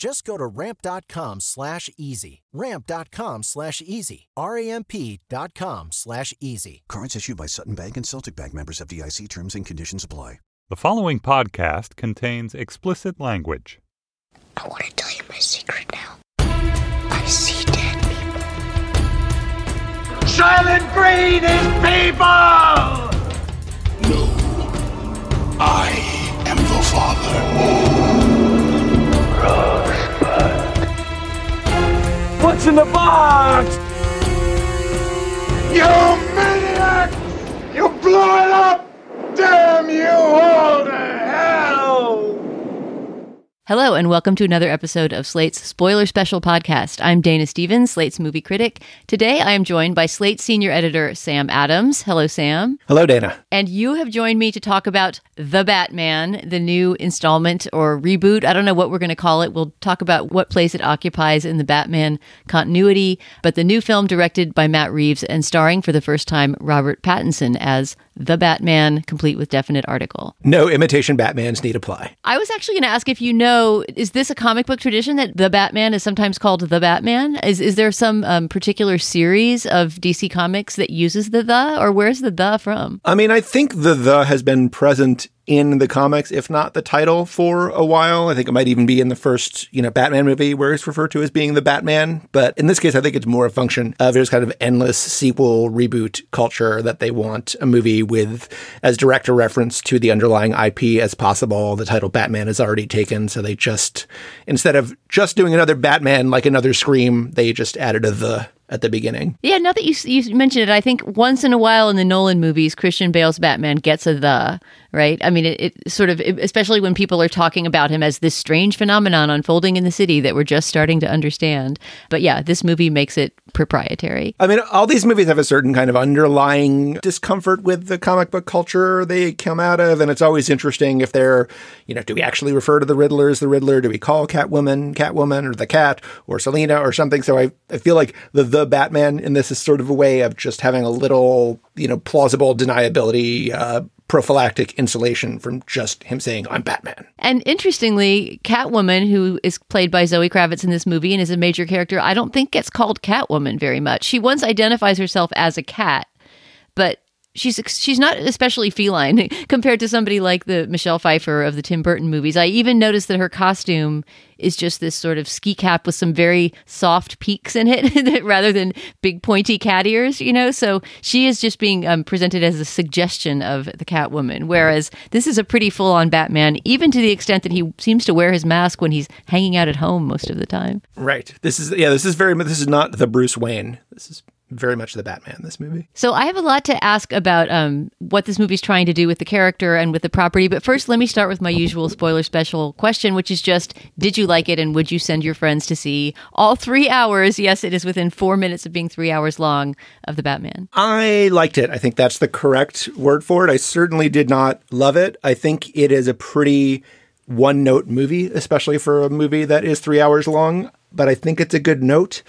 Just go to ramp.com slash easy. Ramp.com slash easy. R-A-M-P dot com slash easy. Cards issued by Sutton Bank and Celtic Bank members FDIC terms and conditions apply. The following podcast contains explicit language. I want to tell you my secret now. I see dead people. Soylent Green is people! No. I am the father. What's in the box? You Hello, and welcome to another episode of Slate's Spoiler Special Podcast. I'm Dana Stevens, Slate's movie critic. Today I am joined by Slate senior editor Sam Adams. Hello, Sam. Hello, Dana. And you have joined me to talk about The Batman, the new installment or reboot. I don't know what we're going to call it. We'll talk about what place it occupies in the Batman continuity. But the new film directed by Matt Reeves and starring for the first time Robert Pattinson as the Batman, complete with definite article. No imitation Batmans need apply. I was actually going to ask if you know, is this a comic book tradition that the Batman is sometimes called the Batman? Is is there some um, particular series of DC Comics that uses the the, or where's the the from? I mean, I think the the has been present in the comics, if not the title, for a while. I think it might even be in the first, you know, Batman movie where it's referred to as being the Batman. But in this case, I think it's more a function of there's kind of endless sequel reboot culture that they want a movie with as direct a reference to the underlying IP as possible. The title Batman is already taken, so they just instead of just doing another Batman like another Scream, they just added a the at the beginning. Yeah, now that you you mentioned it, I think once in a while in the Nolan movies, Christian Bale's Batman gets a the right. I mean, it, it sort of, it, especially when people are talking about him as this strange phenomenon unfolding in the city that we're just starting to understand. But yeah, this movie makes it proprietary. I mean, all these movies have a certain kind of underlying discomfort with the comic book culture they come out of, and it's always interesting if they're, you know, do we actually refer to the Riddler as the Riddler? Do we call Catwoman Catwoman or the Cat or Selina or something? So I, I feel like the the Batman in this is sort of a way of just having a little, you know, plausible deniability uh, prophylactic insulation from just him saying, I'm Batman. And interestingly, Catwoman, who is played by Zoe Kravitz in this movie and is a major character, I don't think gets called Catwoman very much. She once identifies herself as a cat, but she's she's not especially feline compared to somebody like the Michelle Pfeiffer of the Tim Burton movies. I even noticed that her costume is just this sort of ski cap with some very soft peaks in it rather than big pointy cat ears, you know? So she is just being um, presented as a suggestion of the Catwoman, whereas this is a pretty full on Batman, even to the extent that he seems to wear his mask when he's hanging out at home most of the time. Right. This is, yeah, this is very, this is not the Bruce Wayne. This is very much the Batman, this movie. So I have a lot to ask about um, what this movie's trying to do with the character and with the property. But first, let me start with my usual spoiler special question, which is just Did you like it and would you send your friends to see all three hours? Yes, it is within four minutes of being three hours long of the Batman. I liked it. I think that's the correct word for it. I certainly did not love it. I think it is a pretty one note movie, especially for a movie that is three hours long. But I think it's a good note.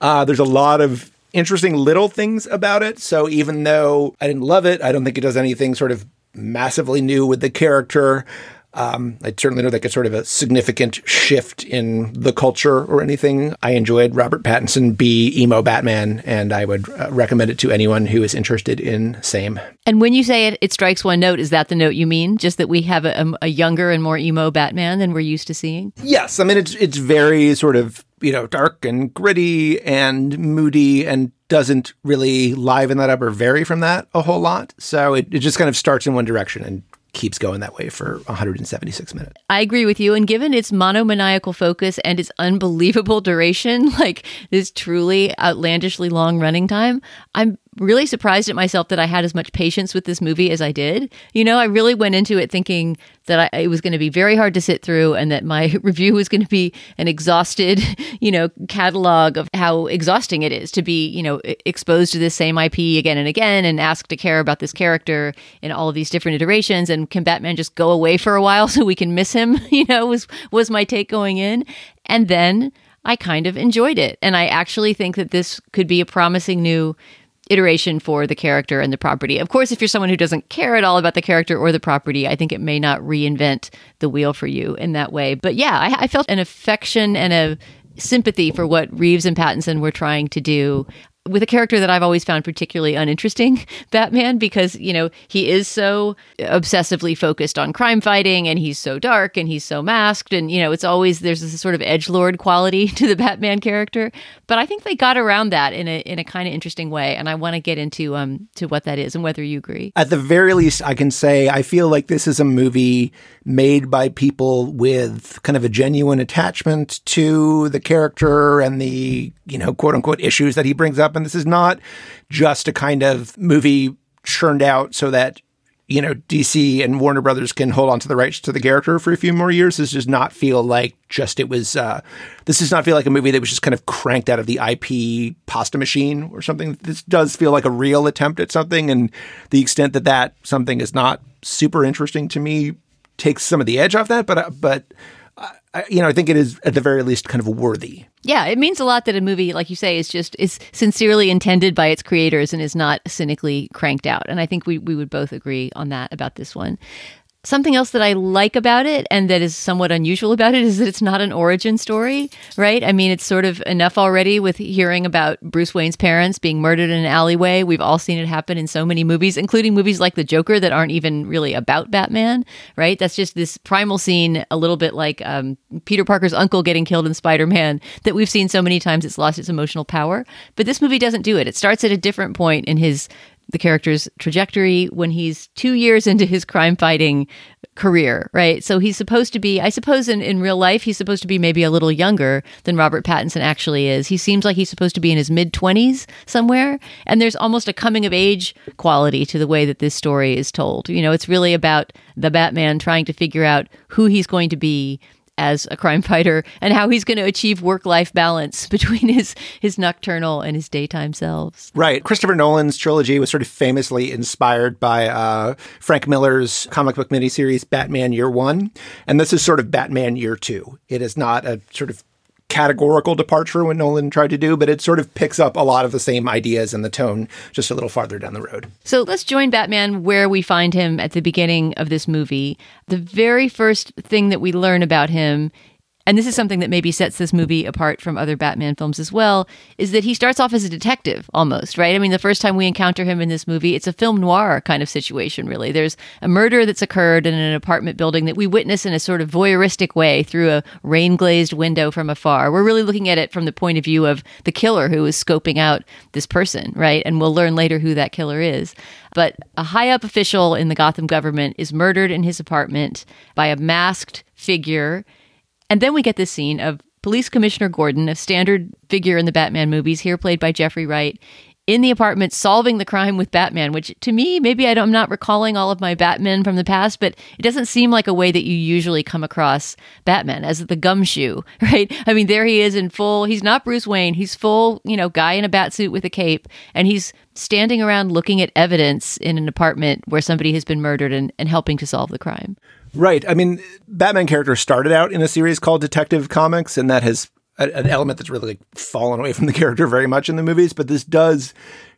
Uh, there's a lot of interesting little things about it. So even though I didn't love it, I don't think it does anything sort of massively new with the character. Um, I certainly know like a sort of a significant shift in the culture or anything. I enjoyed Robert Pattinson be emo Batman, and I would uh, recommend it to anyone who is interested in same. And when you say it, it strikes one note. Is that the note you mean? Just that we have a, a younger and more emo Batman than we're used to seeing? Yes, I mean it's it's very sort of you know dark and gritty and moody and doesn't really liven that up or vary from that a whole lot. So it, it just kind of starts in one direction and keeps going that way for 176 minutes. I agree with you. And given its monomaniacal focus and its unbelievable duration, like this truly outlandishly long running time, I'm really surprised at myself that I had as much patience with this movie as I did. You know, I really went into it thinking that I, it was going to be very hard to sit through and that my review was going to be an exhausted, you know, catalog of how exhausting it is to be, you know, exposed to this same IP again and again and asked to care about this character in all of these different iterations and can Batman just go away for a while so we can miss him, you know, was was my take going in. And then I kind of enjoyed it. And I actually think that this could be a promising new iteration for the character and the property. Of course, if you're someone who doesn't care at all about the character or the property, I think it may not reinvent the wheel for you in that way. But yeah, I, I felt an affection and a sympathy for what Reeves and Pattinson were trying to do with a character that I've always found particularly uninteresting, Batman, because, you know, he is so obsessively focused on crime fighting and he's so dark and he's so masked. And, you know, it's always there's this sort of edge lord quality to the Batman character. But I think they got around that in a in a kind of interesting way. And I want to get into um to what that is and whether you agree. At the very least, I can say I feel like this is a movie made by people with kind of a genuine attachment to the character and the, you know, quote unquote issues that he brings up. And this is not just a kind of movie churned out so that you know DC and Warner Brothers can hold on to the rights to the character for a few more years. This does not feel like just it was. Uh, this does not feel like a movie that was just kind of cranked out of the IP pasta machine or something. This does feel like a real attempt at something, and the extent that that something is not super interesting to me takes some of the edge off that. But uh, but you know, I think it is at the very least kind of worthy. Yeah, it means a lot that a movie, like you say, is just is sincerely intended by its creators and is not cynically cranked out. And I think we we would both agree on that about this one. Something else that I like about it and that is somewhat unusual about it is that it's not an origin story, right? I mean, it's sort of enough already with hearing about Bruce Wayne's parents being murdered in an alleyway. We've all seen it happen in so many movies, including movies like The Joker that aren't even really about Batman, right? That's just this primal scene, a little bit like um, Peter Parker's uncle getting killed in Spider Man, that we've seen so many times it's lost its emotional power. But this movie doesn't do it. It starts at a different point in his the character's trajectory when he's two years into his crime fighting career, right? So he's supposed to be, I suppose, in, in real life, he's supposed to be maybe a little younger than Robert Pattinson actually is. He seems like he's supposed to be in his mid 20s somewhere. And there's almost a coming of age quality to the way that this story is told. You know, it's really about the Batman trying to figure out who he's going to be as a crime fighter and how he's going to achieve work-life balance between his his nocturnal and his daytime selves. Right. Christopher Nolan's trilogy was sort of famously inspired by uh, Frank Miller's comic book miniseries Batman Year One, and this is sort of Batman Year Two. It is not a sort of categorical departure when Nolan tried to do, but it sort of picks up a lot of the same ideas and the tone just a little farther down the road. So let's join Batman where we find him at the beginning of this movie. The very first thing that we learn about him and this is something that maybe sets this movie apart from other Batman films as well, is that he starts off as a detective almost, right? I mean, the first time we encounter him in this movie, it's a film noir kind of situation, really. There's a murder that's occurred in an apartment building that we witness in a sort of voyeuristic way through a rain glazed window from afar. We're really looking at it from the point of view of the killer who is scoping out this person, right? And we'll learn later who that killer is. But a high up official in the Gotham government is murdered in his apartment by a masked figure and then we get this scene of Police Commissioner Gordon, a standard figure in the Batman movies, here played by Jeffrey Wright, in the apartment solving the crime with Batman, which to me, maybe I am not recalling all of my Batman from the past, but it doesn't seem like a way that you usually come across Batman as the gumshoe, right? I mean, there he is in full, he's not Bruce Wayne, he's full, you know, guy in a bat suit with a cape, and he's standing around looking at evidence in an apartment where somebody has been murdered and, and helping to solve the crime. Right. I mean, Batman character started out in a series called Detective Comics, and that has a, an element that's really like fallen away from the character very much in the movies. But this does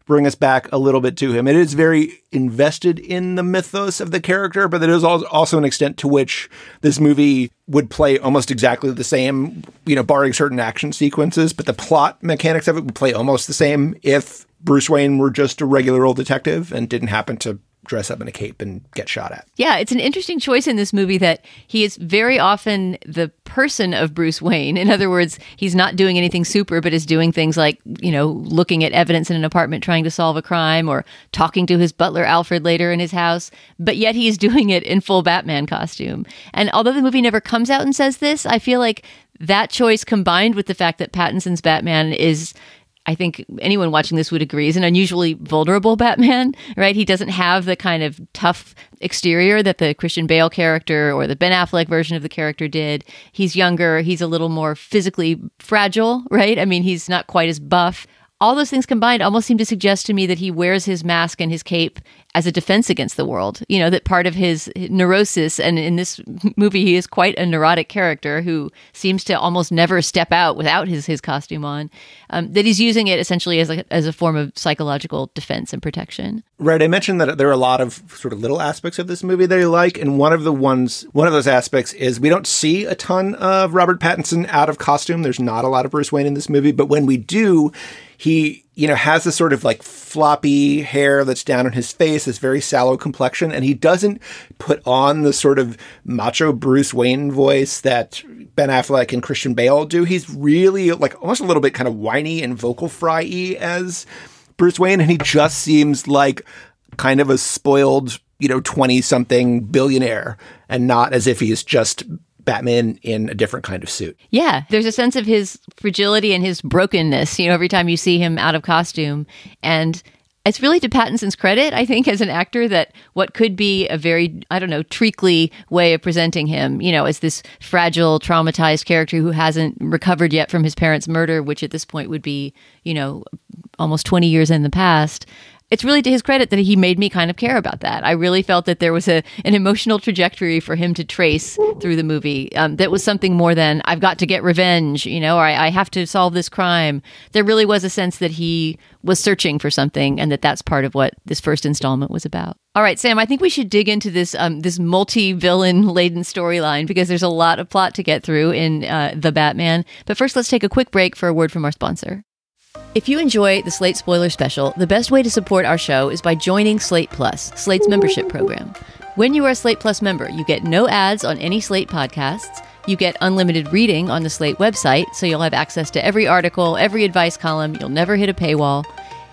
bring us back a little bit to him. It is very invested in the mythos of the character, but there is also an extent to which this movie would play almost exactly the same, you know, barring certain action sequences, but the plot mechanics of it would play almost the same if Bruce Wayne were just a regular old detective and didn't happen to dress up in a cape and get shot at. Yeah, it's an interesting choice in this movie that he is very often the person of Bruce Wayne. In other words, he's not doing anything super, but is doing things like, you know, looking at evidence in an apartment trying to solve a crime or talking to his butler Alfred later in his house. But yet he's doing it in full Batman costume. And although the movie never comes out and says this, I feel like that choice combined with the fact that Pattinson's Batman is I think anyone watching this would agree is an unusually vulnerable Batman, right? He doesn't have the kind of tough exterior that the Christian Bale character or the Ben Affleck version of the character did. He's younger, he's a little more physically fragile, right? I mean, he's not quite as buff all those things combined almost seem to suggest to me that he wears his mask and his cape as a defense against the world. You know, that part of his neurosis, and in this movie, he is quite a neurotic character who seems to almost never step out without his, his costume on, um, that he's using it essentially as a, as a form of psychological defense and protection. Right. I mentioned that there are a lot of sort of little aspects of this movie that I like. And one of the ones, one of those aspects is we don't see a ton of Robert Pattinson out of costume. There's not a lot of Bruce Wayne in this movie. But when we do, he you know has this sort of like floppy hair that's down on his face this very sallow complexion and he doesn't put on the sort of macho bruce wayne voice that ben affleck and christian bale do. He's really like almost a little bit kind of whiny and vocal fry as bruce wayne and he just seems like kind of a spoiled you know 20 something billionaire and not as if he's just Batman in a different kind of suit. Yeah, there's a sense of his fragility and his brokenness, you know, every time you see him out of costume. And it's really to Pattinson's credit, I think, as an actor, that what could be a very, I don't know, treacly way of presenting him, you know, as this fragile, traumatized character who hasn't recovered yet from his parents' murder, which at this point would be, you know, almost 20 years in the past it's really to his credit that he made me kind of care about that. I really felt that there was a an emotional trajectory for him to trace through the movie um, that was something more than I've got to get revenge, you know, or I, I, have to solve this crime. There really was a sense that he was searching for something, and that that's part of what this first installment was about. All right, Sam, I think we should dig into this um, this multi villain laden storyline because there's a lot of plot to get through in uh, the Batman. But first, let's take a quick break for a word from our sponsor. If you enjoy the Slate Spoiler Special, the best way to support our show is by joining Slate Plus, Slate's membership program. When you are a Slate Plus member, you get no ads on any Slate podcasts. You get unlimited reading on the Slate website, so you'll have access to every article, every advice column. You'll never hit a paywall.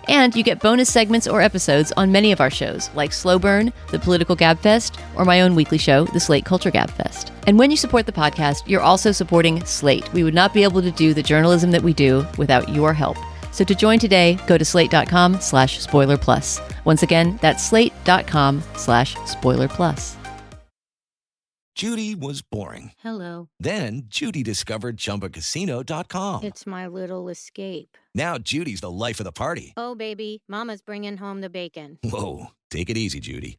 And you get bonus segments or episodes on many of our shows, like Slow Burn, The Political Gabfest, or my own weekly show, The Slate Culture Gabfest. And when you support the podcast, you're also supporting Slate. We would not be able to do the journalism that we do without your help. So to join today, go to slate.com slash spoiler plus. Once again, that's slate.com slash spoiler plus. Judy was boring. Hello. Then Judy discovered chumbacasino.com. It's my little escape. Now Judy's the life of the party. Oh, baby, Mama's bringing home the bacon. Whoa. Take it easy, Judy.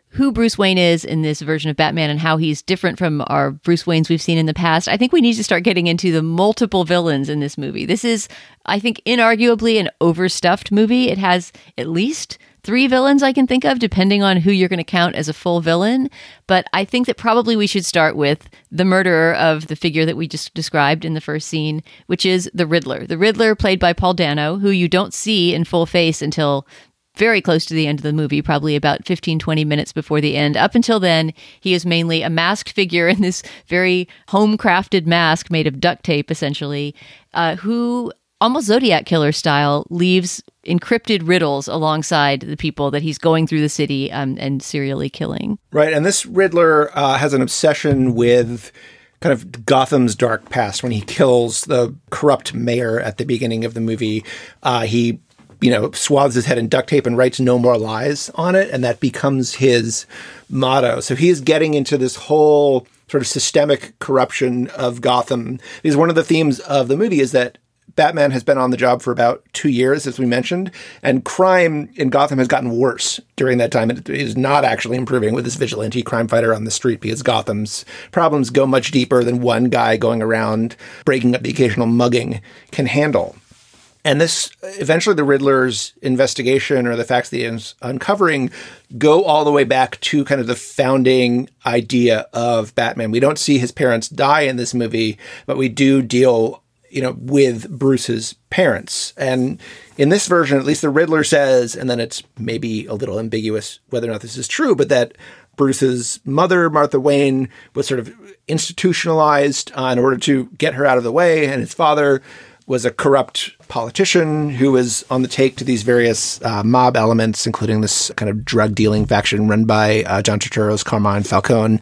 who Bruce Wayne is in this version of Batman and how he's different from our Bruce Waynes we've seen in the past, I think we need to start getting into the multiple villains in this movie. This is, I think, inarguably an overstuffed movie. It has at least three villains I can think of, depending on who you're going to count as a full villain. But I think that probably we should start with the murderer of the figure that we just described in the first scene, which is the Riddler. The Riddler, played by Paul Dano, who you don't see in full face until very close to the end of the movie, probably about 15, 20 minutes before the end. Up until then, he is mainly a masked figure in this very home crafted mask made of duct tape, essentially, uh, who almost Zodiac killer style leaves encrypted riddles alongside the people that he's going through the city um, and serially killing. Right. And this Riddler uh, has an obsession with kind of Gotham's dark past when he kills the corrupt mayor at the beginning of the movie. Uh, he you know, swathes his head in duct tape and writes no more lies on it. And that becomes his motto. So he's getting into this whole sort of systemic corruption of Gotham. Because one of the themes of the movie is that Batman has been on the job for about two years, as we mentioned, and crime in Gotham has gotten worse during that time. It is not actually improving with this vigilante crime fighter on the street because Gotham's problems go much deeper than one guy going around breaking up the occasional mugging can handle. And this eventually the Riddler's investigation or the facts that he is uncovering go all the way back to kind of the founding idea of Batman. We don't see his parents die in this movie, but we do deal, you know, with Bruce's parents. And in this version, at least the Riddler says, and then it's maybe a little ambiguous whether or not this is true, but that Bruce's mother, Martha Wayne, was sort of institutionalized uh, in order to get her out of the way, and his father was a corrupt politician who was on the take to these various uh, mob elements, including this kind of drug dealing faction run by uh, John Turturro's Carmine Falcone.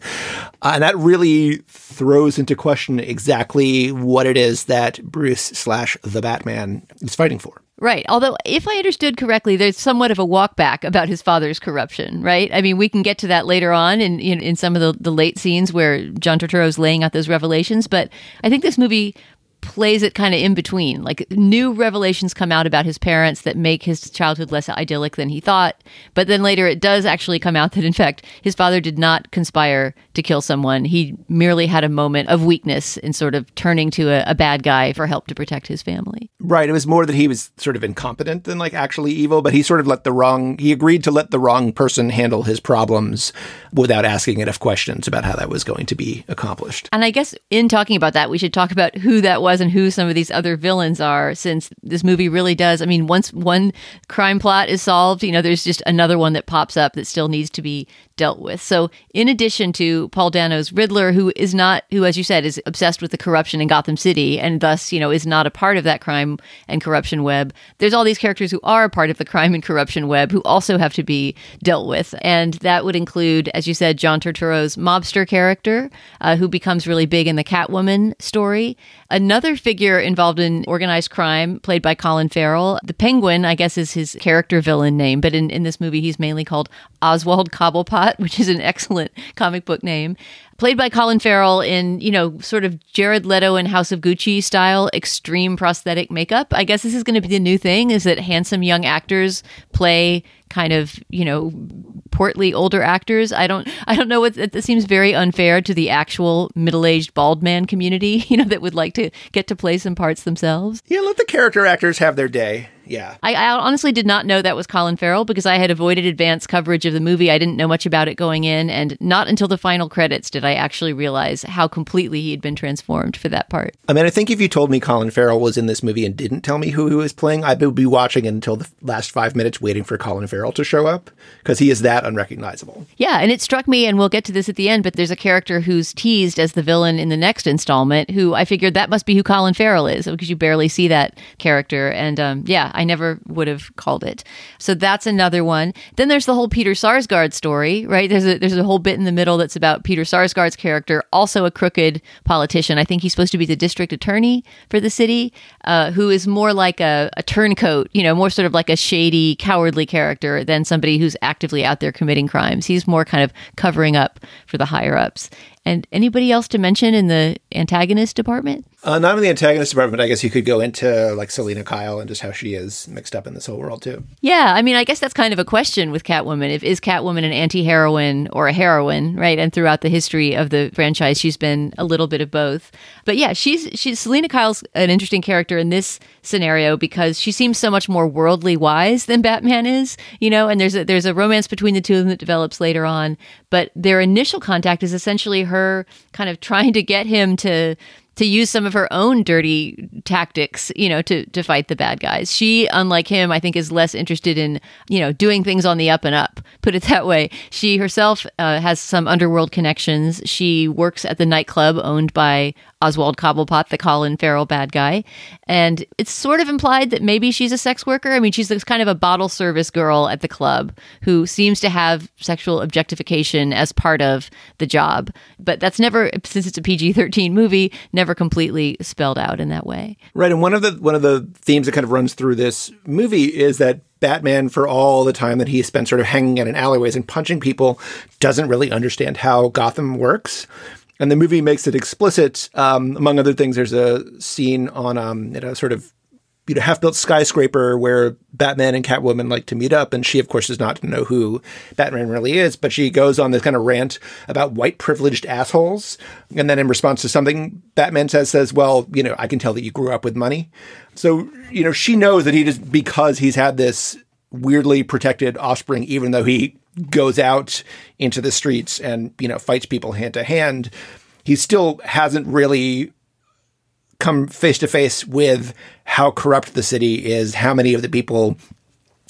Uh, and that really throws into question exactly what it is that Bruce slash the Batman is fighting for. Right. Although, if I understood correctly, there's somewhat of a walkback about his father's corruption, right? I mean, we can get to that later on in, in, in some of the, the late scenes where John Turturro's laying out those revelations. But I think this movie plays it kind of in between. Like new revelations come out about his parents that make his childhood less idyllic than he thought. But then later it does actually come out that in fact his father did not conspire to kill someone. He merely had a moment of weakness in sort of turning to a, a bad guy for help to protect his family. Right. It was more that he was sort of incompetent than like actually evil, but he sort of let the wrong, he agreed to let the wrong person handle his problems without asking enough questions about how that was going to be accomplished. And I guess in talking about that, we should talk about who that was and who some of these other villains are, since this movie really does. I mean, once one crime plot is solved, you know, there's just another one that pops up that still needs to be dealt with. So, in addition to Paul Dano's Riddler, who is not, who, as you said, is obsessed with the corruption in Gotham City and thus, you know, is not a part of that crime and corruption web, there's all these characters who are a part of the crime and corruption web who also have to be dealt with. And that would include, as you said, John Turturro's mobster character, uh, who becomes really big in the Catwoman story. Another figure involved in organized crime, played by Colin Farrell. The Penguin, I guess, is his character villain name, but in, in this movie, he's mainly called Oswald Cobblepot, which is an excellent comic book name. Played by Colin Farrell in, you know, sort of Jared Leto and House of Gucci style extreme prosthetic makeup. I guess this is going to be the new thing is that handsome young actors play kind of you know portly older actors i don't i don't know what it seems very unfair to the actual middle-aged bald man community you know that would like to get to play some parts themselves Yeah, let the character actors have their day. Yeah. I, I honestly did not know that was Colin Farrell because I had avoided advance coverage of the movie. I didn't know much about it going in, and not until the final credits did I actually realize how completely he had been transformed for that part. I mean, I think if you told me Colin Farrell was in this movie and didn't tell me who he was playing, I would be watching it until the last five minutes waiting for Colin Farrell to show up because he is that unrecognizable. Yeah, and it struck me, and we'll get to this at the end, but there's a character who's teased as the villain in the next installment who I figured that must be who Colin Farrell is because you barely see that character. And um, yeah, I never would have called it. So that's another one. Then there's the whole Peter Sarsgaard story, right? There's a, there's a whole bit in the middle that's about Peter Sarsgaard's character, also a crooked politician. I think he's supposed to be the district attorney for the city, uh, who is more like a, a turncoat, you know, more sort of like a shady, cowardly character than somebody who's actively out there committing crimes. He's more kind of covering up for the higher ups. And anybody else to mention in the antagonist department? Uh, not in the antagonist department, I guess you could go into like Selina Kyle and just how she is mixed up in this whole world too. Yeah, I mean, I guess that's kind of a question with Catwoman. If is Catwoman an anti-heroine or a heroine, right? And throughout the history of the franchise, she's been a little bit of both. But yeah, she's she's Selina Kyle's an interesting character in this scenario because she seems so much more worldly wise than Batman is, you know. And there's a, there's a romance between the two of them that develops later on. But their initial contact is essentially her kind of trying to get him to to use some of her own dirty tactics, you know, to to fight the bad guys. She, unlike him, I think, is less interested in you know doing things on the up and up. Put it that way. She herself uh, has some underworld connections. She works at the nightclub owned by Oswald Cobblepot, the Colin Farrell bad guy, and it's sort of implied that maybe she's a sex worker. I mean, she's this kind of a bottle service girl at the club who seems to have sexual objectification as part of the job, but that's never, since it's a PG thirteen movie, never completely spelled out in that way. Right, and one of the one of the themes that kind of runs through this movie is that Batman, for all the time that he spent sort of hanging out in alleyways and punching people, doesn't really understand how Gotham works. And the movie makes it explicit. Um, among other things, there's a scene on um, at a sort of you know half built skyscraper where Batman and Catwoman like to meet up, and she of course does not know who Batman really is, but she goes on this kind of rant about white privileged assholes, and then in response to something Batman says says, "Well, you know, I can tell that you grew up with money." So you know she knows that he just because he's had this weirdly protected offspring, even though he goes out into the streets and you know fights people hand to hand, he still hasn't really come face to face with how corrupt the city is, how many of the people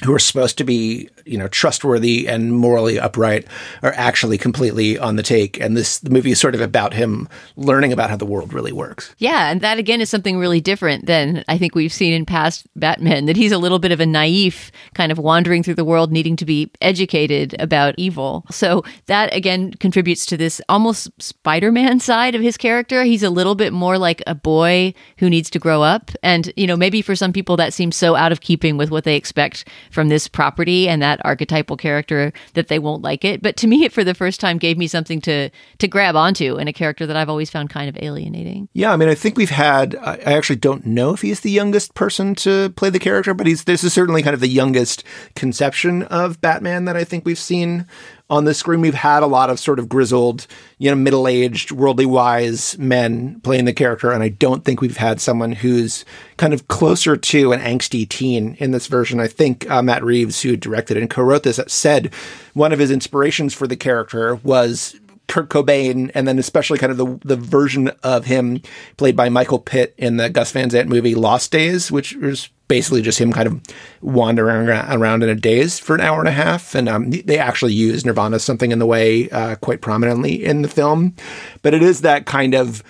who are supposed to be, you know, trustworthy and morally upright are actually completely on the take. And this the movie is sort of about him learning about how the world really works. Yeah, and that again is something really different than I think we've seen in past Batman. That he's a little bit of a naive kind of wandering through the world, needing to be educated about evil. So that again contributes to this almost Spider-Man side of his character. He's a little bit more like a boy who needs to grow up, and you know maybe for some people that seems so out of keeping with what they expect from this property and that archetypal character that they won't like it. But to me, it for the first time gave me something to to grab onto in a character that I've always found kind of alienating. Yeah, I mean, I think we've had. I I actually don't know if he's the youngest person to play the character, but he's this is certainly kind of the youngest conception of Batman that I think we've seen on the screen. We've had a lot of sort of grizzled, you know, middle aged, worldly wise men playing the character, and I don't think we've had someone who's kind of closer to an angsty teen in this version. I think uh, Matt Reeves, who directed and co-wrote this, said one of his inspirations for the character was Kurt Cobain, and then especially kind of the the version of him played by Michael Pitt in the Gus Van Sant movie Last Days, which was basically just him kind of wandering around in a daze for an hour and a half. And um, they actually use Nirvana something in the way uh, quite prominently in the film, but it is that kind of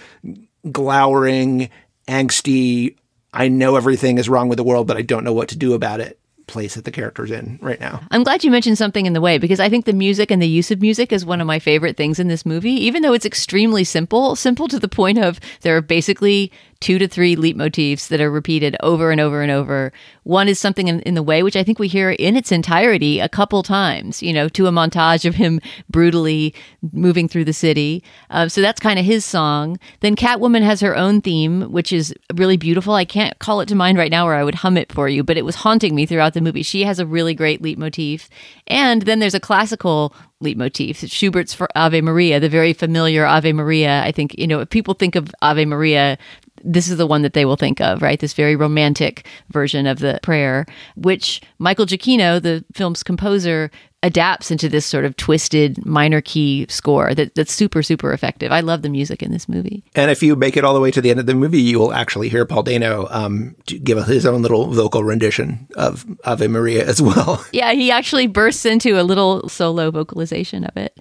glowering, angsty. I know everything is wrong with the world, but I don't know what to do about it. Place that the character's in right now. I'm glad you mentioned something in the way because I think the music and the use of music is one of my favorite things in this movie, even though it's extremely simple, simple to the point of there are basically two to three leitmotifs that are repeated over and over and over. One is something in, in the way, which I think we hear in its entirety a couple times, you know, to a montage of him brutally moving through the city. Uh, so that's kind of his song. Then Catwoman has her own theme, which is really beautiful. I can't call it to mind right now or I would hum it for you, but it was haunting me throughout the movie. She has a really great leitmotif. And then there's a classical leitmotif. Schubert's for Ave Maria, the very familiar Ave Maria. I think, you know, if people think of Ave Maria, this is the one that they will think of, right? This very romantic version of the prayer, which Michael Giacchino, the film's composer, adapts into this sort of twisted minor key score that, that's super, super effective. I love the music in this movie. And if you make it all the way to the end of the movie, you will actually hear Paul Dano um, give his own little vocal rendition of Ave Maria as well. Yeah, he actually bursts into a little solo vocalization of it.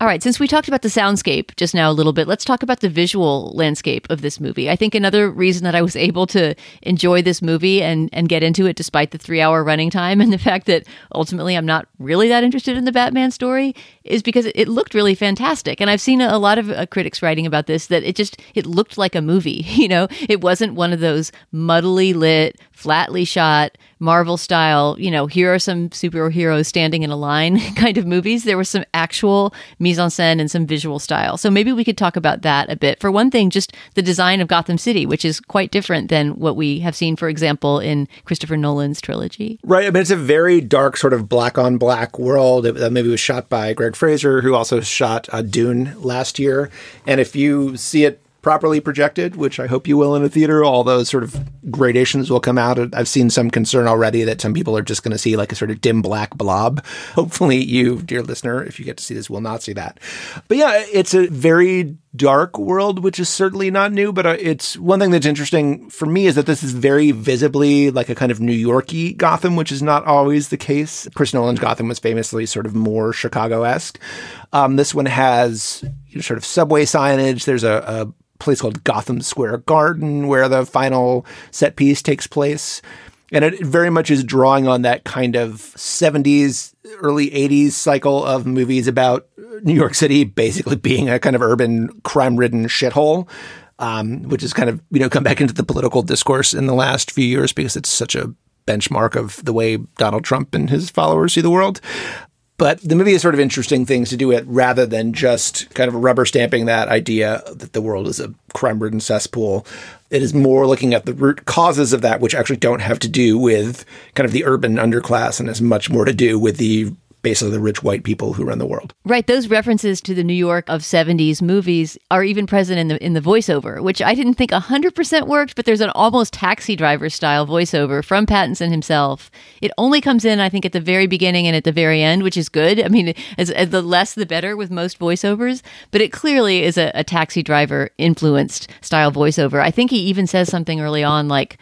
All right, since we talked about the soundscape just now a little bit, let's talk about the visual landscape of this movie. I think another reason that I was able to enjoy this movie and, and get into it despite the three hour running time and the fact that ultimately I'm not really that interested in the Batman story is because it looked really fantastic. And I've seen a lot of uh, critics writing about this that it just it looked like a movie. You know, it wasn't one of those muddily lit, flatly shot Marvel style, you know, here are some superheroes standing in a line kind of movies. There was some actual mise en scène and some visual style. So maybe we could talk about that a bit. For one thing, just the design of Gotham City, which is quite different than what we have seen, for example, in Christopher Nolan's trilogy. Right. I mean, it's a very dark, sort of black on black world. That movie was shot by Greig Fraser, who also shot uh, Dune last year. And if you see it properly projected, which I hope you will in a theater, all those sort of gradations will come out. I've seen some concern already that some people are just going to see like a sort of dim black blob. Hopefully, you, dear listener, if you get to see this, will not see that. But yeah, it's a very dark world, which is certainly not new. But uh, it's one thing that's interesting for me is that this is very visibly like a kind of New Yorky Gotham, which is not always the case. Chris Nolan's Gotham was famously sort of more Chicago esque. Um, this one has you know, sort of subway signage. There's a, a place called Gotham Square Garden where the final set piece takes place. And it very much is drawing on that kind of 70s, early 80s cycle of movies about New York City basically being a kind of urban crime ridden shithole. Um, which has kind of, you know, come back into the political discourse in the last few years because it's such a benchmark of the way Donald Trump and his followers see the world. But the movie has sort of interesting things to do it rather than just kind of rubber stamping that idea that the world is a crime ridden cesspool. It is more looking at the root causes of that, which actually don't have to do with kind of the urban underclass and has much more to do with the basically the rich white people who run the world. Right, those references to the New York of 70s movies are even present in the in the voiceover, which I didn't think 100% worked, but there's an almost taxi driver style voiceover from Pattinson himself. It only comes in I think at the very beginning and at the very end, which is good. I mean, as, as the less the better with most voiceovers, but it clearly is a, a taxi driver influenced style voiceover. I think he even says something early on like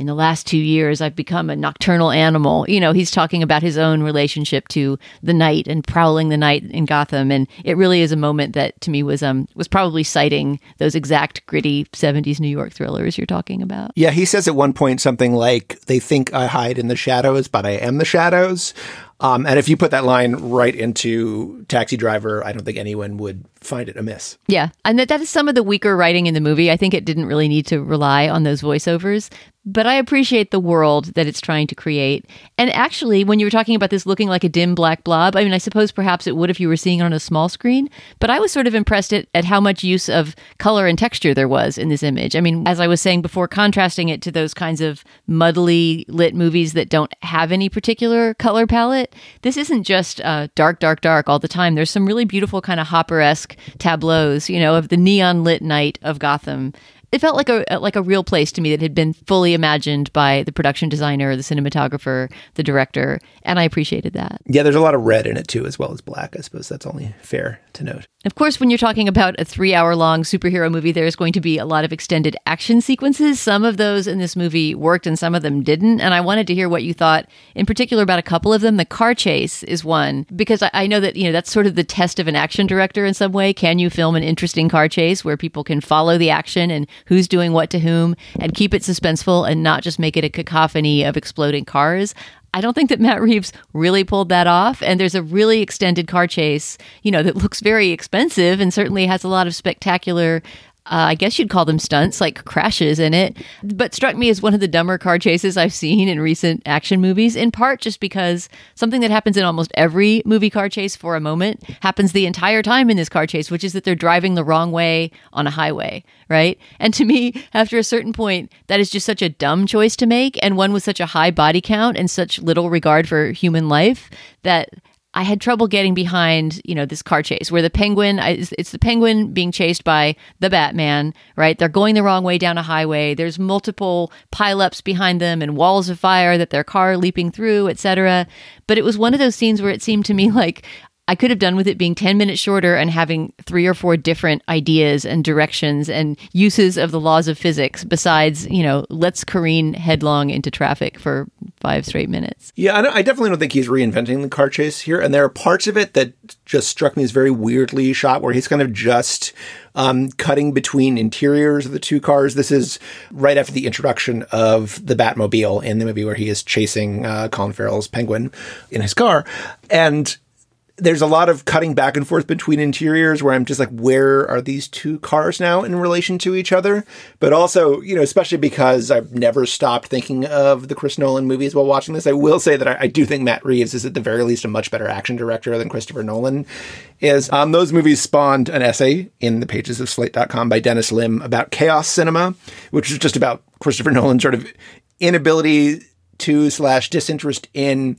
in the last two years, I've become a nocturnal animal. You know, he's talking about his own relationship to the night and prowling the night in Gotham, and it really is a moment that to me was um was probably citing those exact gritty '70s New York thrillers you're talking about. Yeah, he says at one point something like, "They think I hide in the shadows, but I am the shadows." Um, and if you put that line right into Taxi Driver, I don't think anyone would find it amiss. Yeah, and that, that is some of the weaker writing in the movie. I think it didn't really need to rely on those voiceovers, but I appreciate the world that it's trying to create. And actually, when you were talking about this looking like a dim black blob, I mean, I suppose perhaps it would if you were seeing it on a small screen, but I was sort of impressed at, at how much use of color and texture there was in this image. I mean, as I was saying before, contrasting it to those kinds of muddly lit movies that don't have any particular color palette, this isn't just uh, dark, dark, dark all the time. There's some really beautiful kind of Hopper esque tableaus, you know, of the neon lit night of Gotham it felt like a like a real place to me that had been fully imagined by the production designer, the cinematographer, the director, and I appreciated that. Yeah, there's a lot of red in it too, as well as black. I suppose that's only fair to note. Of course, when you're talking about a three hour long superhero movie, there's going to be a lot of extended action sequences. Some of those in this movie worked and some of them didn't. And I wanted to hear what you thought, in particular, about a couple of them. The car chase is one, because I, I know that, you know, that's sort of the test of an action director in some way. Can you film an interesting car chase where people can follow the action and who's doing what to whom and keep it suspenseful and not just make it a cacophony of exploding cars? I don't think that Matt Reeves really pulled that off. And there's a really extended car chase, you know, that looks very expensive and certainly has a lot of spectacular uh, I guess you'd call them stunts, like crashes in it, but struck me as one of the dumber car chases I've seen in recent action movies, in part just because something that happens in almost every movie car chase for a moment happens the entire time in this car chase, which is that they're driving the wrong way on a highway, right? And to me, after a certain point, that is just such a dumb choice to make, and one with such a high body count and such little regard for human life that I had trouble getting behind, you know, this car chase where the penguin, it's the penguin being chased by the Batman, right? They're going the wrong way down a highway. There's multiple pileups behind them and walls of fire that their car leaping through, etc. But it was one of those scenes where it seemed to me like I could have done with it being 10 minutes shorter and having three or four different ideas and directions and uses of the laws of physics besides, you know, let's careen headlong into traffic for five straight minutes. Yeah, I, I, definitely don't think he's reinventing the car chase here. And there are parts of it that just struck me as very weirdly shot where he's kind of just um, cutting between interiors of the two cars. This is right after the introduction of the Batmobile in the movie where he is chasing uh, Colin Farrell's penguin in his car. And there's a lot of cutting back and forth between interiors where I'm just like, where are these two cars now in relation to each other? But also, you know, especially because I've never stopped thinking of the Chris Nolan movies while watching this, I will say that I, I do think Matt Reeves is at the very least a much better action director than Christopher Nolan is. Um, those movies spawned an essay in the pages of slate.com by Dennis Lim about chaos cinema, which is just about Christopher Nolan's sort of inability to slash disinterest in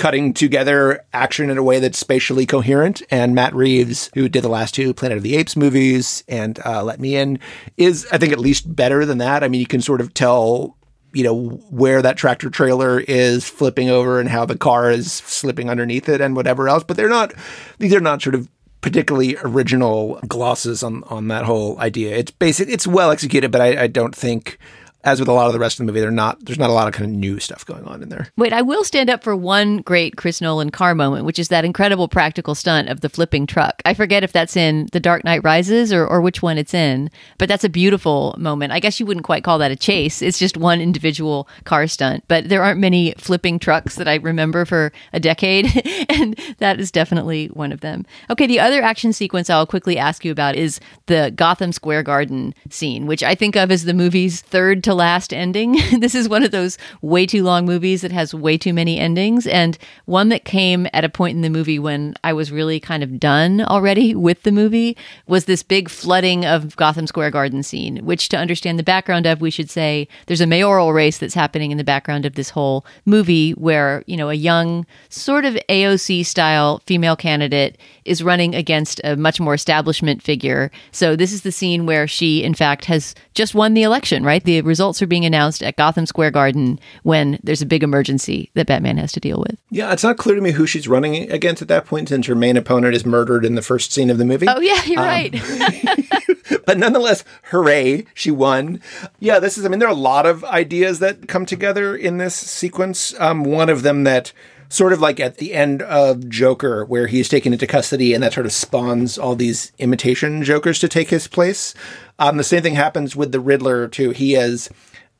cutting together action in a way that's spatially coherent. And Matt Reeves, who did the last two Planet of the Apes movies and uh, Let Me In, is, I think, at least better than that. I mean, you can sort of tell you know where that tractor trailer is flipping over and how the car is slipping underneath it and whatever else but they're not these are not sort of particularly original glosses on on that whole idea it's basic it's well executed but I, I don't think as with a lot of the rest of the movie, they're not. There's not a lot of kind of new stuff going on in there. Wait, I will stand up for one great Chris Nolan car moment, which is that incredible practical stunt of the flipping truck. I forget if that's in The Dark Knight Rises or, or which one it's in, but that's a beautiful moment. I guess you wouldn't quite call that a chase. It's just one individual car stunt, but there aren't many flipping trucks that I remember for a decade, and that is definitely one of them. Okay, the other action sequence I'll quickly ask you about is the Gotham Square Garden scene, which I think of as the movie's third last ending. this is one of those way too long movies that has way too many endings, and one that came at a point in the movie when I was really kind of done already with the movie was this big flooding of Gotham Square Garden scene, which to understand the background of, we should say there's a mayoral race that's happening in the background of this whole movie where, you know, a young, sort of AOC style female candidate is running against a much more establishment figure. So this is the scene where she, in fact, has just won the election, right? The results are being announced at Gotham Square Garden when there's a big emergency that Batman has to deal with. Yeah, it's not clear to me who she's running against at that point since her main opponent is murdered in the first scene of the movie. Oh, yeah, you're um, right. but nonetheless, hooray, she won. Yeah, this is, I mean, there are a lot of ideas that come together in this sequence. Um, one of them that sort of like at the end of Joker, where he's taken into custody and that sort of spawns all these imitation Jokers to take his place. Um, the same thing happens with the Riddler, too. He has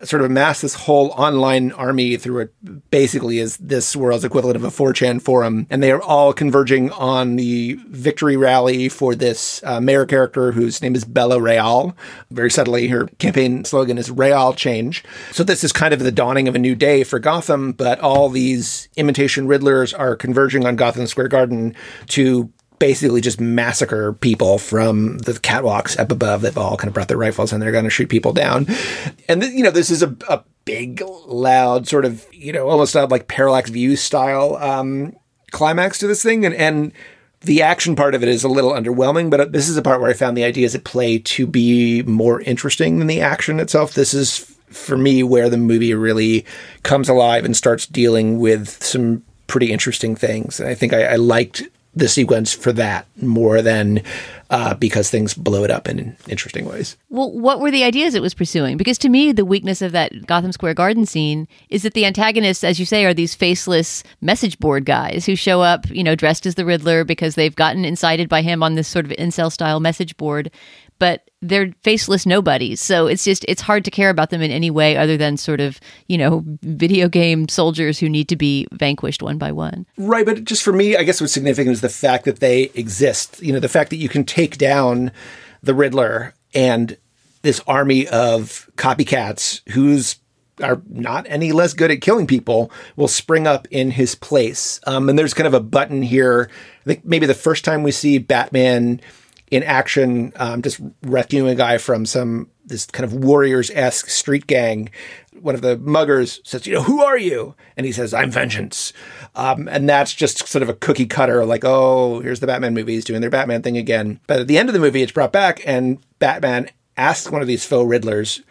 sort of amassed this whole online army through it basically is this world's equivalent of a 4chan forum and they are all converging on the victory rally for this uh, mayor character whose name is bella real. Very subtly her campaign slogan is real change. So this is kind of the dawning of a new day for gotham but all these imitation riddlers are converging on gotham square garden to basically just massacre people from the catwalks up above. They've all kind of brought their rifles and they're going to shoot people down. And, th- you know, this is a, a, big, loud, sort of, you know, almost like parallax view style um, climax to this thing. And, and the action part of it is a little underwhelming, but this is a part where I found the ideas at play to be more interesting than the action itself. This is, for me, where the movie really comes alive and starts dealing with some pretty interesting things. And I think I, I liked the sequence for that more than uh, because things blow it up in interesting ways. Well, what were the ideas it was pursuing? Because to me, the weakness of that Gotham Square Garden scene is that the antagonists, as you say, are these faceless message board guys who show up, you know, dressed as the Riddler because they've gotten incited by him on this sort of incel style message board but they're faceless nobodies. So it's just it's hard to care about them in any way other than sort of, you know, video game soldiers who need to be vanquished one by one. Right, but just for me, I guess what's significant is the fact that they exist. You know, the fact that you can take down the Riddler and this army of copycats who's are not any less good at killing people will spring up in his place. Um, and there's kind of a button here. I think maybe the first time we see Batman in action, um, just rescuing a guy from some this kind of warriors esque street gang. One of the muggers says, "You know, who are you?" And he says, "I'm Vengeance." Um, and that's just sort of a cookie cutter, like, "Oh, here's the Batman movies doing their Batman thing again." But at the end of the movie, it's brought back, and Batman asks one of these faux Riddlers,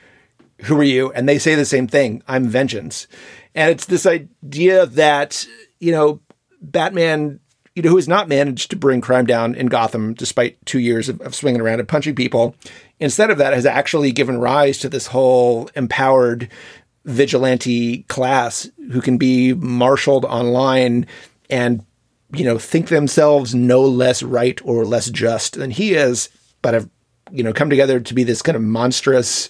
"Who are you?" And they say the same thing, "I'm Vengeance." And it's this idea that you know Batman you know, who has not managed to bring crime down in Gotham despite two years of, of, swinging around and punching people. Instead of that, has actually given rise to this whole empowered vigilante class who can be marshaled online and, you know, think themselves no less right or less just than he is, but have, you know, come together to be this kind of monstrous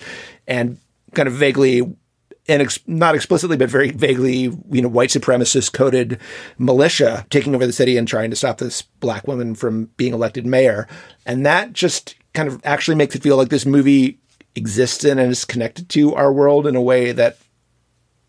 and kind of vaguely and ex- not explicitly, but very vaguely, you know, white supremacist coded militia taking over the city and trying to stop this black woman from being elected mayor. And that just kind of actually makes it feel like this movie exists in and is connected to our world in a way that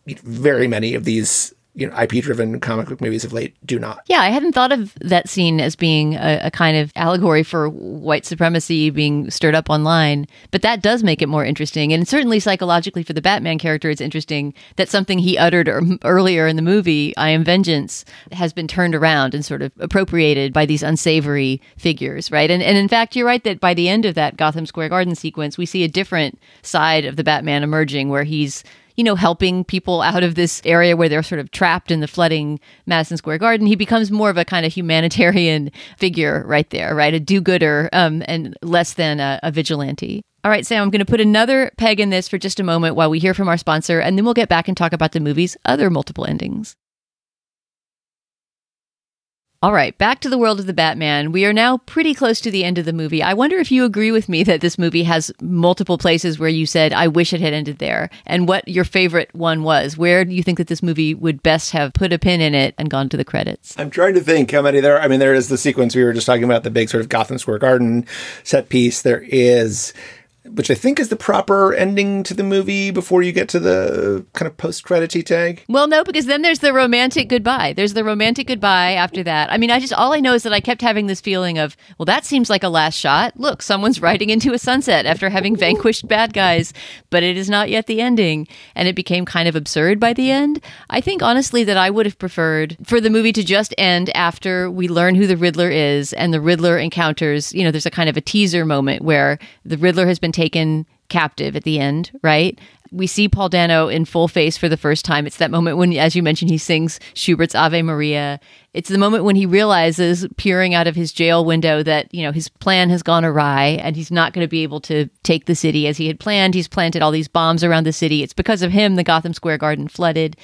very many of these you know IP driven comic book movies of late do not. Yeah, I hadn't thought of that scene as being a, a, kind of allegory for white supremacy being stirred up online, but that does make it more interesting. And certainly psychologically for the Batman character, it's interesting that something he uttered er, earlier in the movie, "I am vengeance," has been turned around and sort of appropriated by these unsavory figures, right? And and in fact, you're right that by the end of that Gotham Square Garden sequence, we see a different side of the Batman emerging, where he's you know, helping people out of this area where they're sort of trapped in the flooding Madison Square Garden. He becomes more of a kind of humanitarian figure right there, right? A do gooder um, and less than a, a vigilante. All right, Sam, I'm going to put another peg in this for just a moment while we hear from our sponsor, and then we'll get back and talk about the movie's other multiple endings. All right, back to the world of the Batman. We are now pretty close to the end of the movie. I wonder if you agree with me that this movie has multiple places where you said, I wish it had ended there, and what your favorite one was. Where do you think that this movie would best have put a pin in it and gone to the credits? I'm trying to think how many there are. I mean, there is the sequence we were just talking about, the big sort of Gotham Square Garden set piece. There is which I think is the proper ending to the movie before you get to the kind of post credity tag. Well, no, because then there's the romantic goodbye. There's the romantic goodbye after that. I mean, I just, all I know is that I kept having this feeling of, well, that seems like a last shot. Look, someone's riding into a sunset after having vanquished bad guys, but it is not yet the ending. And it became kind of absurd by the end. I think, honestly, that I would have preferred for the movie to just end after we learn who the Riddler is and the Riddler encounters, you know, there's a kind of a teaser moment where the Riddler has been taken captive at the end, right? We see Paul Dano in full face for the first time. It's that moment when, as you mentioned, he sings Schubert's Ave Maria. It's the moment when he realizes, peering out of his jail window, that you know his plan has gone awry and he's not going to be able to take the city as he had planned. He's planted all these bombs around the city. It's because of him the Gotham Square Garden flooded.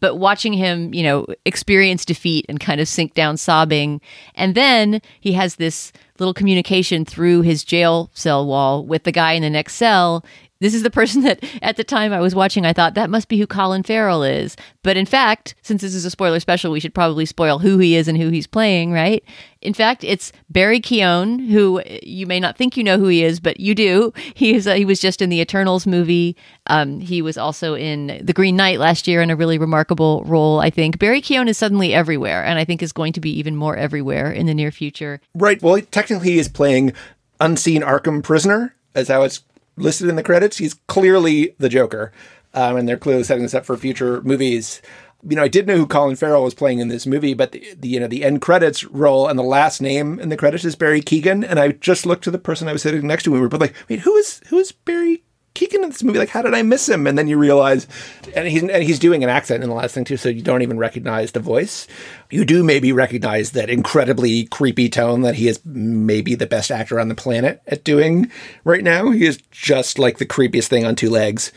But watching him, you know, experience defeat and kind of sink down sobbing, and then he has this little communication through his jail cell wall with the guy in the next cell. This is the person that at the time I was watching, I thought that must be who Colin Farrell is. But in fact, since this is a spoiler special, we should probably spoil who he is and who he's playing, right? In fact, it's Barry Keoghan, who you may not think you know who he is, but you do. He is uh, he was just in the Eternals movie. Um, he was also in The Green Knight last year in a really remarkable role. I think Barry Keoghan is suddenly everywhere, and I think is going to be even more everywhere in the near future. Right. Well, technically, he is playing unseen Arkham prisoner, as how it's listed in the credits. He's clearly the Joker, um, and they're clearly setting this up for future movies. You know, I did know who Colin Farrell was playing in this movie, but the, the you know the end credits roll and the last name in the credits is Barry Keoghan, and I just looked to the person I was sitting next to, and we were both like, "Wait, who is who is Barry Keoghan in this movie? Like, how did I miss him?" And then you realize, and he's and he's doing an accent in the last thing too, so you don't even recognize the voice. You do maybe recognize that incredibly creepy tone that he is maybe the best actor on the planet at doing right now. He is just like the creepiest thing on two legs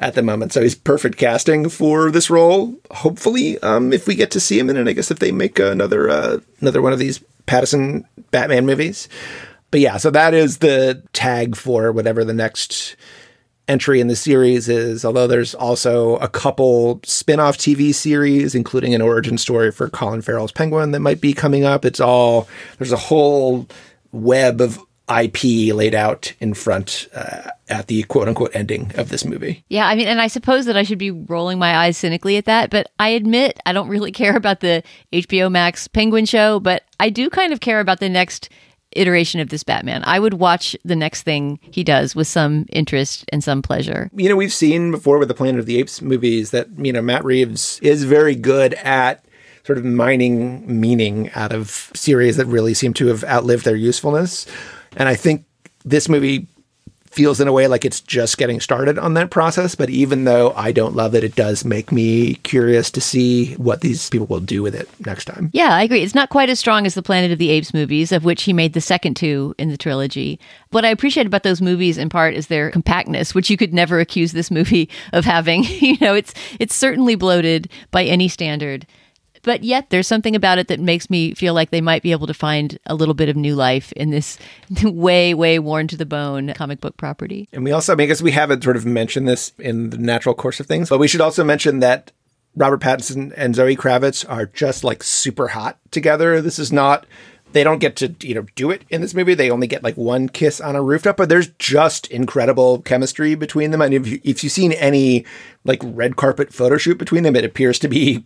at the moment. So he's perfect casting for this role. Hopefully, um, if we get to see him in it, I guess if they make another uh, another one of these Pattinson Batman movies. But yeah, so that is the tag for whatever the next entry in the series is. Although there's also a couple spin-off TV series, including an origin story for Colin Farrell's Penguin that might be coming up. It's all there's a whole web of IP laid out in front uh, at the quote unquote ending of this movie. Yeah, I mean, and I suppose that I should be rolling my eyes cynically at that, but I admit I don't really care about the HBO Max Penguin show, but I do kind of care about the next iteration of this Batman. I would watch the next thing he does with some interest and some pleasure. You know, we've seen before with the Planet of the Apes movies that, you know, Matt Reeves is very good at sort of mining meaning out of series that really seem to have outlived their usefulness. And I think this movie feels in a way like it's just getting started on that process. But even though I don't love it, it does make me curious to see what these people will do with it next time. Yeah, I agree. It's not quite as strong as the Planet of the Apes movies, of which he made the second two in the trilogy. What I appreciate about those movies in part is their compactness, which you could never accuse this movie of having. you know, it's it's certainly bloated by any standard but yet there's something about it that makes me feel like they might be able to find a little bit of new life in this way, way worn to the bone comic book property. And we also, I guess we haven't sort of mentioned this in the natural course of things, but we should also mention that Robert Pattinson and Zoe Kravitz are just like super hot together. This is not they don't get to you know do it in this movie. They only get like one kiss on a rooftop, but there's just incredible chemistry between them. And if, you, if you've seen any like red carpet photo shoot between them, it appears to be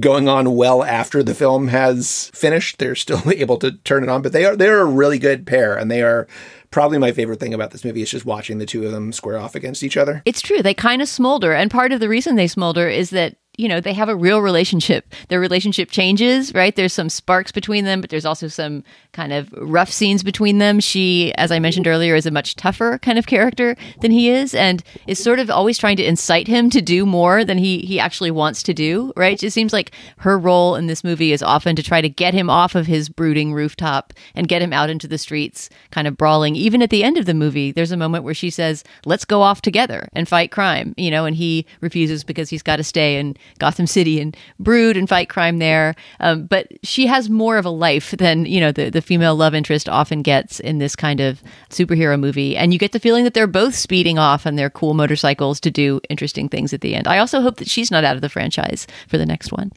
going on well after the film has finished. They're still able to turn it on, but they are they're a really good pair, and they are probably my favorite thing about this movie is just watching the two of them square off against each other. It's true. They kind of smolder. And part of the reason they smolder is that you know, they have a real relationship. Their relationship changes, right? There's some sparks between them, but there's also some kind of rough scenes between them. She, as I mentioned earlier, is a much tougher kind of character than he is and is sort of always trying to incite him to do more than he, he actually wants to do, right? It seems like her role in this movie is often to try to get him off of his brooding rooftop and get him out into the streets, kind of brawling. Even at the end of the movie, there's a moment where she says, let's go off together and fight crime, you know, and he refuses because he's got to stay and Gotham City and brood and fight crime there. Um, but she has more of a life than you know the the female love interest often gets in this kind of superhero movie. And you get the feeling that they're both speeding off on their cool motorcycles to do interesting things at the end. I also hope that she's not out of the franchise for the next one.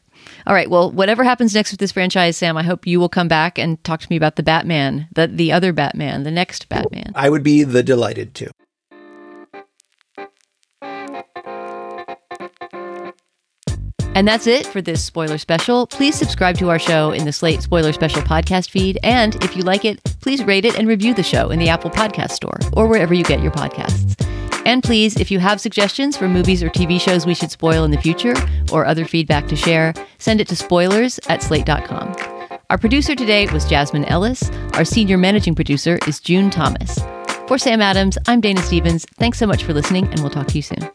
All right. Well, whatever happens next with this franchise, Sam, I hope you will come back and talk to me about the Batman, the the other Batman, the next Batman. I would be the delighted to. And that's it for this spoiler special. Please subscribe to our show in the Slate Spoiler Special podcast feed. And if you like it, please rate it and review the show in the Apple Podcast Store or wherever you get your podcasts. And please, if you have suggestions for movies or TV shows we should spoil in the future or other feedback to share, send it to spoilers at slate.com. Our producer today was Jasmine Ellis. Our senior managing producer is June Thomas. For Sam Adams, I'm Dana Stevens. Thanks so much for listening, and we'll talk to you soon.